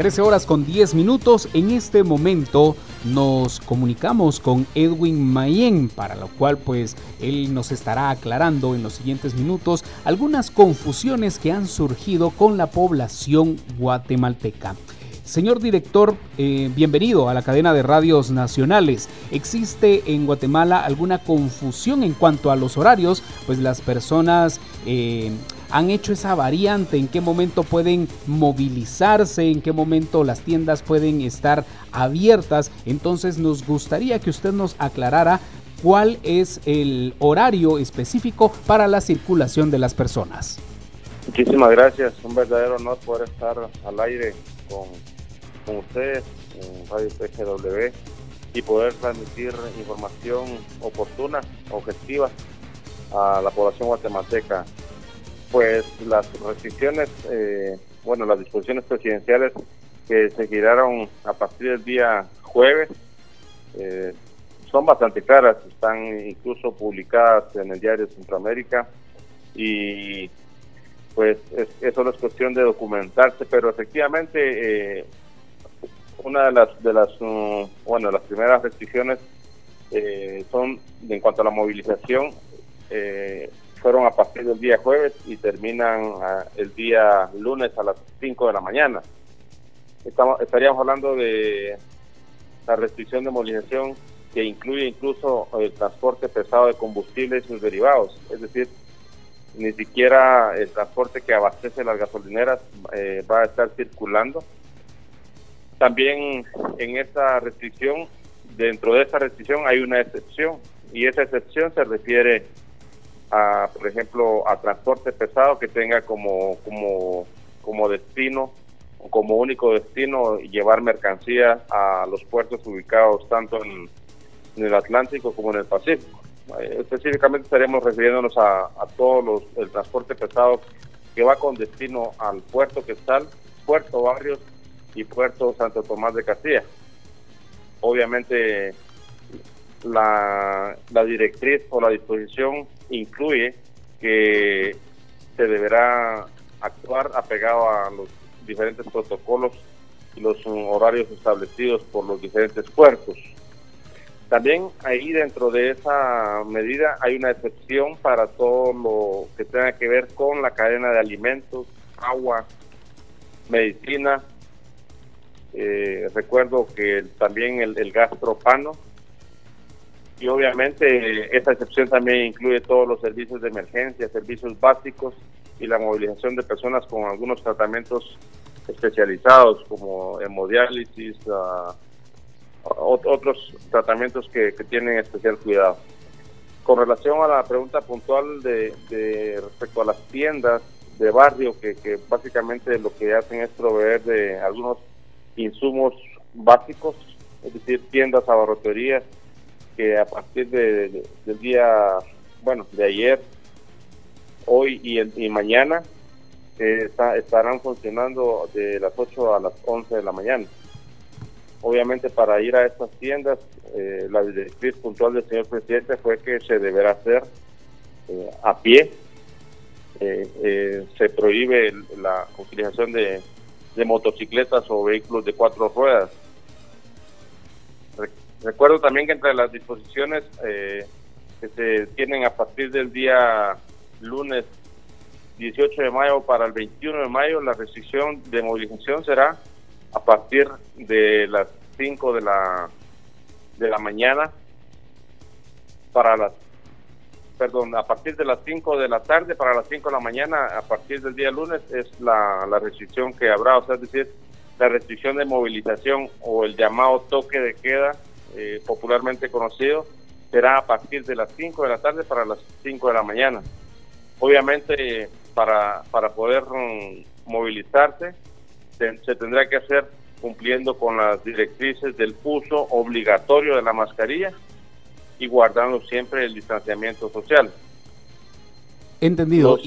13 horas con 10 minutos. En este momento nos comunicamos con Edwin Mayen, para lo cual pues él nos estará aclarando en los siguientes minutos algunas confusiones que han surgido con la población guatemalteca. Señor director, eh, bienvenido a la cadena de radios nacionales. ¿Existe en Guatemala alguna confusión en cuanto a los horarios? Pues las personas eh, han hecho esa variante, en qué momento pueden movilizarse, en qué momento las tiendas pueden estar abiertas. Entonces nos gustaría que usted nos aclarara cuál es el horario específico para la circulación de las personas. Muchísimas gracias, un verdadero honor poder estar al aire con, con ustedes en Radio PGW y poder transmitir información oportuna, objetiva a la población guatemalteca pues las restricciones, eh, bueno, las disposiciones presidenciales que se giraron a partir del día jueves eh, son bastante claras, están incluso publicadas en el diario Centroamérica y pues eso no es cuestión de documentarse, pero efectivamente eh, una de las de las mm, bueno las primeras restricciones son en cuanto a la movilización eh, fueron a partir del día jueves y terminan ah, el día lunes a las 5 de la mañana. Estamos, estaríamos hablando de la restricción de movilización que incluye incluso el transporte pesado de combustibles y sus derivados, es decir, ni siquiera el transporte que abastece las gasolineras eh, va a estar circulando. También en esta restricción, dentro de esta restricción hay una excepción y esa excepción se refiere a, por ejemplo, a transporte pesado que tenga como, como, como destino como único destino llevar mercancías a los puertos ubicados tanto en, el Atlántico como en el Pacífico. Eh, específicamente estaremos refiriéndonos a, a todo los, el transporte pesado que va con destino al puerto Quetzal, Puerto Barrios y Puerto Santo Tomás de Castilla. Obviamente la, la directriz o la disposición incluye que se deberá actuar apegado a los diferentes protocolos y los horarios establecidos por los diferentes puertos. También ahí dentro de esa medida hay una excepción para todo lo que tenga que ver con la cadena de alimentos, agua, medicina. Eh, recuerdo que también el, el gas propano y obviamente esta excepción también incluye todos los servicios de emergencia, servicios básicos y la movilización de personas con algunos tratamientos especializados como hemodiálisis, uh, otros tratamientos que, tienen especial cuidado. Con relación a la pregunta puntual de, respecto a las tiendas de barrio, que, que básicamente lo que hacen es proveer de algunos insumos básicos, es decir, tiendas, abarroterías, que a partir de, del día, bueno, de ayer, hoy y, mañana, eh, estarán funcionando de las 8 a las 11 de la mañana. Obviamente para ir a estas tiendas, eh, la directriz puntual del señor presidente fue que se deberá hacer eh, a pie. se prohíbe la utilización de motocicletas o vehículos de cuatro ruedas Recuerdo también que entre las disposiciones eh, que se tienen a partir del día lunes 18 de mayo para el 21 de mayo, la restricción de movilización será a partir de las 5 de la de la mañana para las perdón, a partir de las 5 de la tarde para las 5 de la mañana, a partir del día lunes es la, la restricción que habrá, o sea, es decir, la restricción de movilización o el llamado toque de queda eh, popularmente conocido, será a partir de las 5 de la tarde para las 5 de la mañana. Obviamente, para, para poder mm, movilizarse, se, tendrá que hacer cumpliendo con las directrices del uso obligatorio de la mascarilla y guardando siempre el distanciamiento social. Entendido.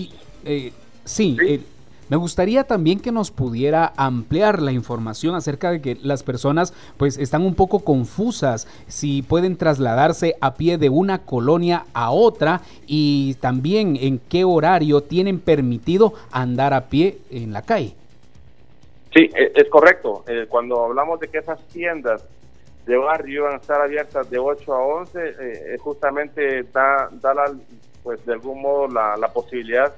Eh, sí, ¿Sí? Me gustaría también que nos pudiera ampliar la información acerca de que las personas pues están un poco confusas si pueden trasladarse a pie de una colonia a otra y también en qué horario tienen permitido andar a pie en la calle. Sí, e, es correcto. Eh, cuando hablamos de que esas tiendas de barrio van a estar abiertas de 8 a 11, eh, justamente da, da pues de algún modo la posibilidad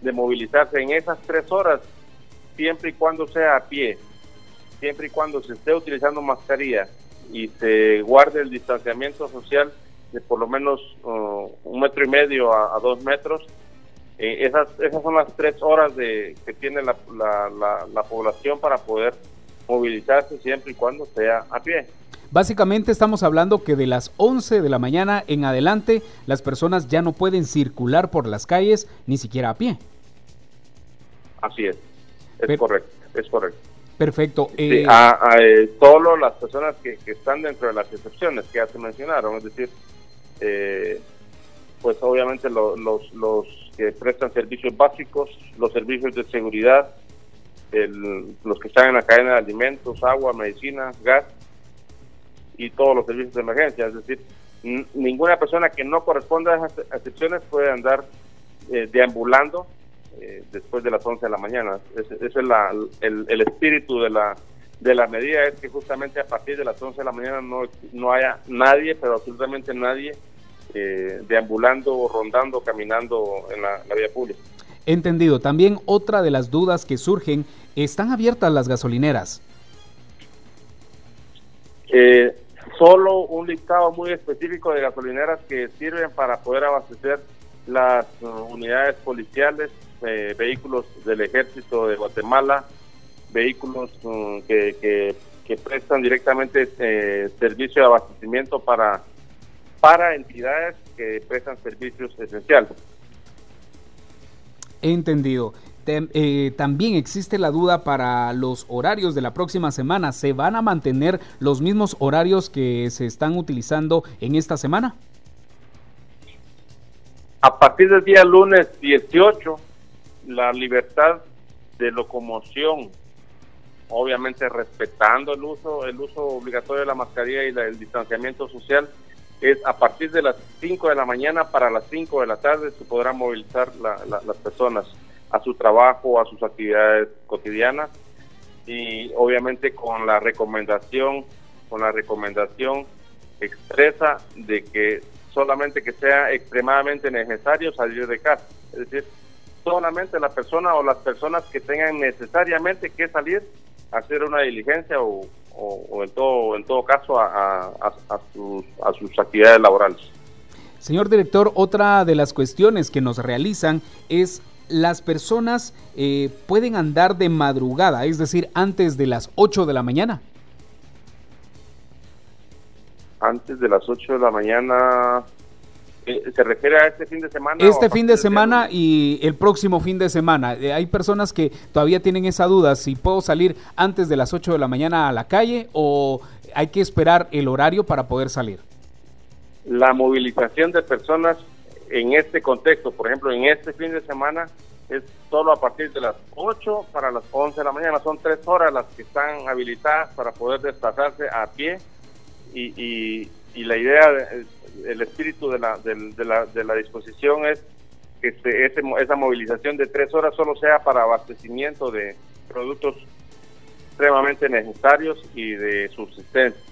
de movilizarse en esas tres horas, siempre y cuando sea a pie, siempre y cuando se esté utilizando mascarilla y se guarde el distanciamiento social de por lo menos uh, un metro y medio a, dos metros. Eh, esas, esas son las tres horas de, que tiene la, la, la población para poder movilizarse siempre y cuando sea a pie. Básicamente estamos hablando que de las 11 de la mañana en adelante las personas ya no pueden circular por las calles ni siquiera a pie. Así es, es correcto, es correcto. Perfecto. Eh, a, eh, solo las personas que, están dentro de las excepciones que ya se mencionaron, es decir, eh, pues obviamente los, los que prestan servicios básicos, los servicios de seguridad, los que están en la cadena de alimentos, agua, medicina, gas y todos los servicios de emergencia. Es decir, ninguna persona que no corresponda a esas excepciones puede andar deambulando eh, después de las 11 de la mañana. Ese, es el, espíritu de la, de la medida, es que justamente a partir de las 11 de la mañana no, no haya nadie, pero absolutamente nadie, eh, deambulando, rondando, caminando en la, vía pública. Entendido. También otra de las dudas que surgen, ¿están abiertas las gasolineras? Eh, solo un listado muy específico de gasolineras que sirven para poder abastecer las unidades policiales eh, vehículos del ejército de Guatemala, vehículos que, que, prestan directamente eh, servicio de abastecimiento para, para entidades que prestan servicios esenciales. Entendido. Eh, también existe la duda para los horarios de la próxima semana. ¿Se van a mantener los mismos horarios que se están utilizando en esta semana? A partir del día lunes 18 la libertad de locomoción, obviamente respetando el uso, el uso obligatorio de la mascarilla y el distanciamiento social, es a partir de las 5 de la mañana para las 5 de la tarde se podrán movilizar las personas a su trabajo, a sus actividades cotidianas y obviamente con la recomendación, con la recomendación expresa de que solamente que sea extremadamente necesario salir de casa. Es decir, solamente la persona o las personas que tengan necesariamente que salir a hacer una diligencia o, en todo en todo caso a, sus, a sus actividades laborales. Señor director, otra de las cuestiones que nos realizan es las personas eh, pueden andar de madrugada, es decir, antes de las 8 de la mañana. Antes de las 8 de la mañana, eh, ¿Se refiere a este fin de semana? Este fin de semana y el próximo fin de semana. Eh, hay personas que todavía tienen esa duda, si puedo salir antes de las 8 de la mañana a la calle o hay que esperar el horario para poder salir. La movilización de personas en este contexto, por ejemplo, en este fin de semana, es solo a partir de las 8 para las 11 de la mañana. Son tres horas las que están habilitadas para poder desplazarse a pie y, la idea... De, el espíritu de la, disposición es que este, esa movilización de tres horas solo sea para abastecimiento de productos extremadamente necesarios y de subsistencia.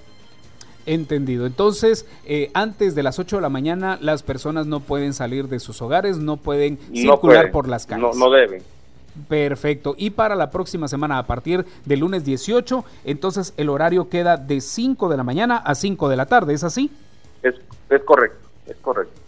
Entendido. Entonces, eh, antes de las 8 de la mañana, las personas no pueden salir de sus hogares, no pueden circular por las calles. No, no deben. Perfecto. Y para la próxima semana, a partir del lunes 18, entonces el horario queda de 5 de la mañana a 5 de la tarde, ¿es así? Es, es correcto, es correcto.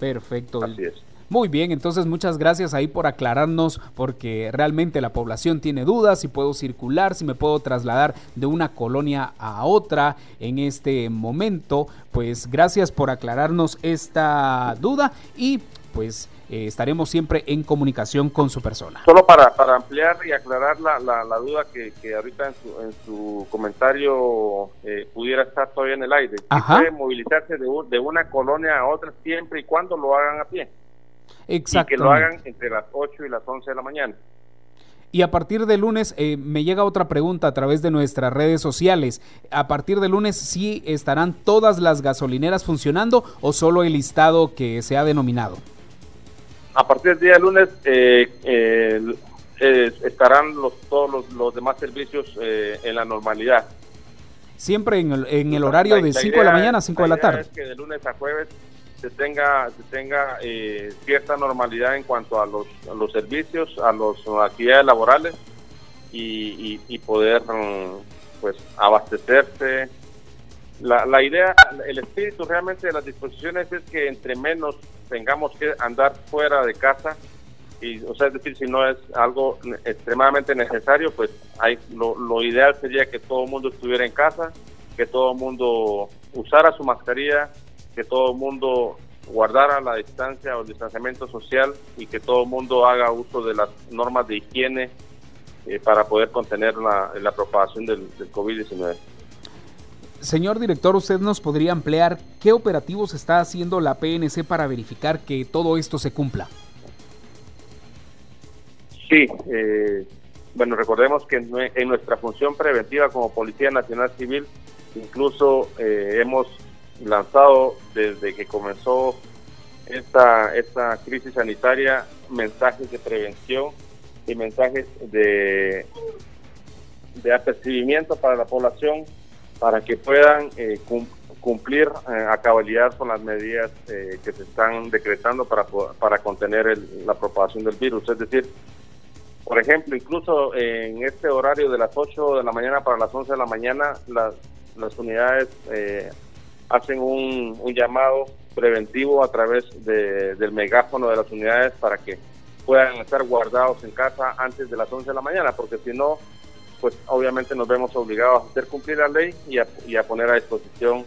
Perfecto. Así es. Muy bien, entonces muchas gracias ahí por aclararnos porque realmente la población tiene dudas si puedo circular, si me puedo trasladar de una colonia a otra en este momento. Pues gracias por aclararnos esta duda y pues eh, estaremos siempre en comunicación con su persona. Solo para, para ampliar y aclarar la, la, duda que, que, ahorita en su, en su comentario eh, pudiera estar todavía en el aire. Puede movilizarse de, de, una colonia a otra siempre y cuando lo hagan a pie. Exacto. Y que lo hagan entre las 8 y las 11 de la mañana. Y a partir de lunes eh, me llega otra pregunta a través de nuestras redes sociales. A partir de lunes, ¿sí estarán todas las gasolineras funcionando o solo el listado que se ha denominado? a partir del día lunes, eh, estarán los, todos los, demás servicios en la normalidad. Siempre en el, en el horario de 5 de la mañana a 5 de la tarde. Es que de lunes a jueves se tenga, se tenga cierta normalidad en cuanto a los, los servicios, a las actividades laborales y, y, poder mm, pues abastecerse. La, la idea, el espíritu realmente de las disposiciones es que entre menos tengamos que andar fuera de casa, y, o sea, es decir, si no es algo extremadamente necesario, pues hay, lo, lo ideal sería que todo el mundo estuviera en casa, que todo el mundo usara su mascarilla, que todo el mundo guardara la distancia o el distanciamiento social y que todo el mundo haga uso de las normas de higiene eh, para poder contener la, la propagación del, COVID-19. Señor director, ¿usted nos podría ampliar qué operativos está haciendo la PNC para verificar que todo esto se cumpla? Sí, eh, bueno, recordemos que en nuestra función preventiva como Policía Nacional Civil, incluso eh, hemos lanzado desde que comenzó esta, esta crisis sanitaria mensajes de prevención y mensajes de, de apercibimiento para la población para que puedan eh, cumplir eh, a cabalidad con las medidas eh, que se están decretando para, para contener la propagación del virus. Es decir, por ejemplo, incluso en este horario de las 8 de la mañana para las 11 de la mañana, las, las unidades hacen un, un, llamado preventivo a través de, del megáfono de las unidades para que puedan estar guardados en casa antes de las 11 de la mañana, porque si no, pues obviamente nos vemos obligados a hacer cumplir la ley y a, poner a disposición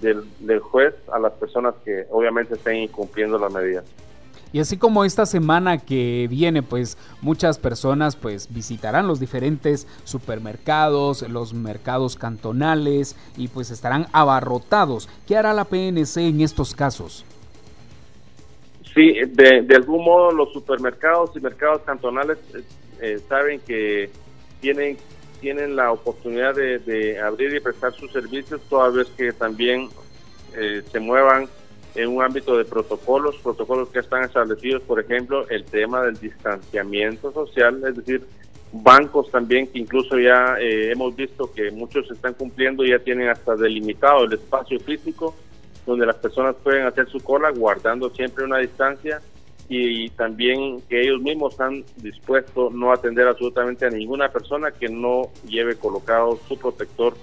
del, del, juez a las personas que obviamente estén incumpliendo las medidas. Y así como esta semana que viene, pues muchas personas pues visitarán los diferentes supermercados, los mercados cantonales y pues estarán abarrotados. ¿Qué hará la PNC en estos casos? Sí, de, algún modo los supermercados y mercados cantonales eh, eh, saben que tienen tienen la oportunidad de, abrir y prestar sus servicios toda vez que también eh, se muevan en un ámbito de protocolos, protocolos que están establecidos, por ejemplo, el tema del distanciamiento social, es decir, bancos también que incluso ya hemos visto que muchos están cumpliendo, ya tienen hasta delimitado el espacio físico donde las personas pueden hacer su cola guardando siempre una distancia y también que ellos mismos están dispuestos no atender absolutamente a ninguna persona que no lleve colocado su protector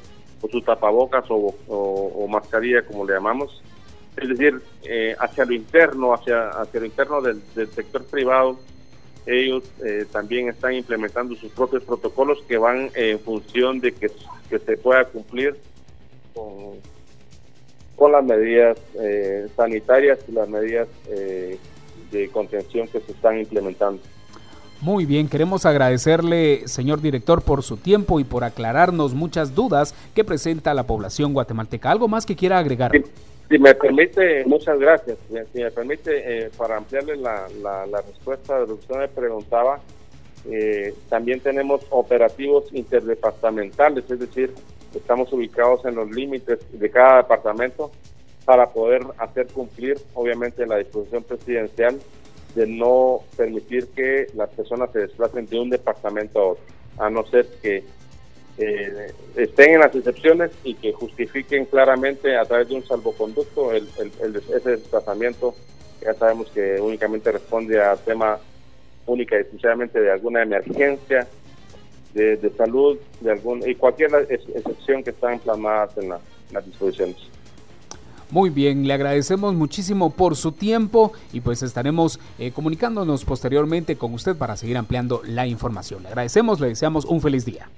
o su tapabocas o, mascarilla como le llamamos es decir eh, hacia lo interno hacia hacia lo interno del, sector privado ellos eh, también están implementando sus propios protocolos que van en función de que, que se pueda cumplir con con las medidas eh, sanitarias y las medidas eh, de contención que se están implementando. Muy bien, queremos agradecerle, señor director, por su tiempo y por aclararnos muchas dudas que presenta la población guatemalteca. ¿Algo más que quiera agregar? Si, me permite, muchas gracias. Si me permite, eh, para ampliarle la, la, respuesta de lo que usted me preguntaba, también tenemos operativos interdepartamentales, es decir, estamos ubicados en los límites de cada departamento para poder hacer cumplir, obviamente, la disposición presidencial de no permitir que las personas se desplacen de un departamento a otro, a no ser que eh, estén en las excepciones y que justifiquen claramente a través de un salvoconducto el, ese desplazamiento. Ya sabemos que únicamente responde a tema única y exclusivamente de alguna emergencia de, salud de algún y cualquier excepción que están plasmadas en, las disposiciones. Muy bien, le agradecemos muchísimo por su tiempo y pues estaremos eh, comunicándonos posteriormente con usted para seguir ampliando la información. Le agradecemos, le deseamos un feliz día.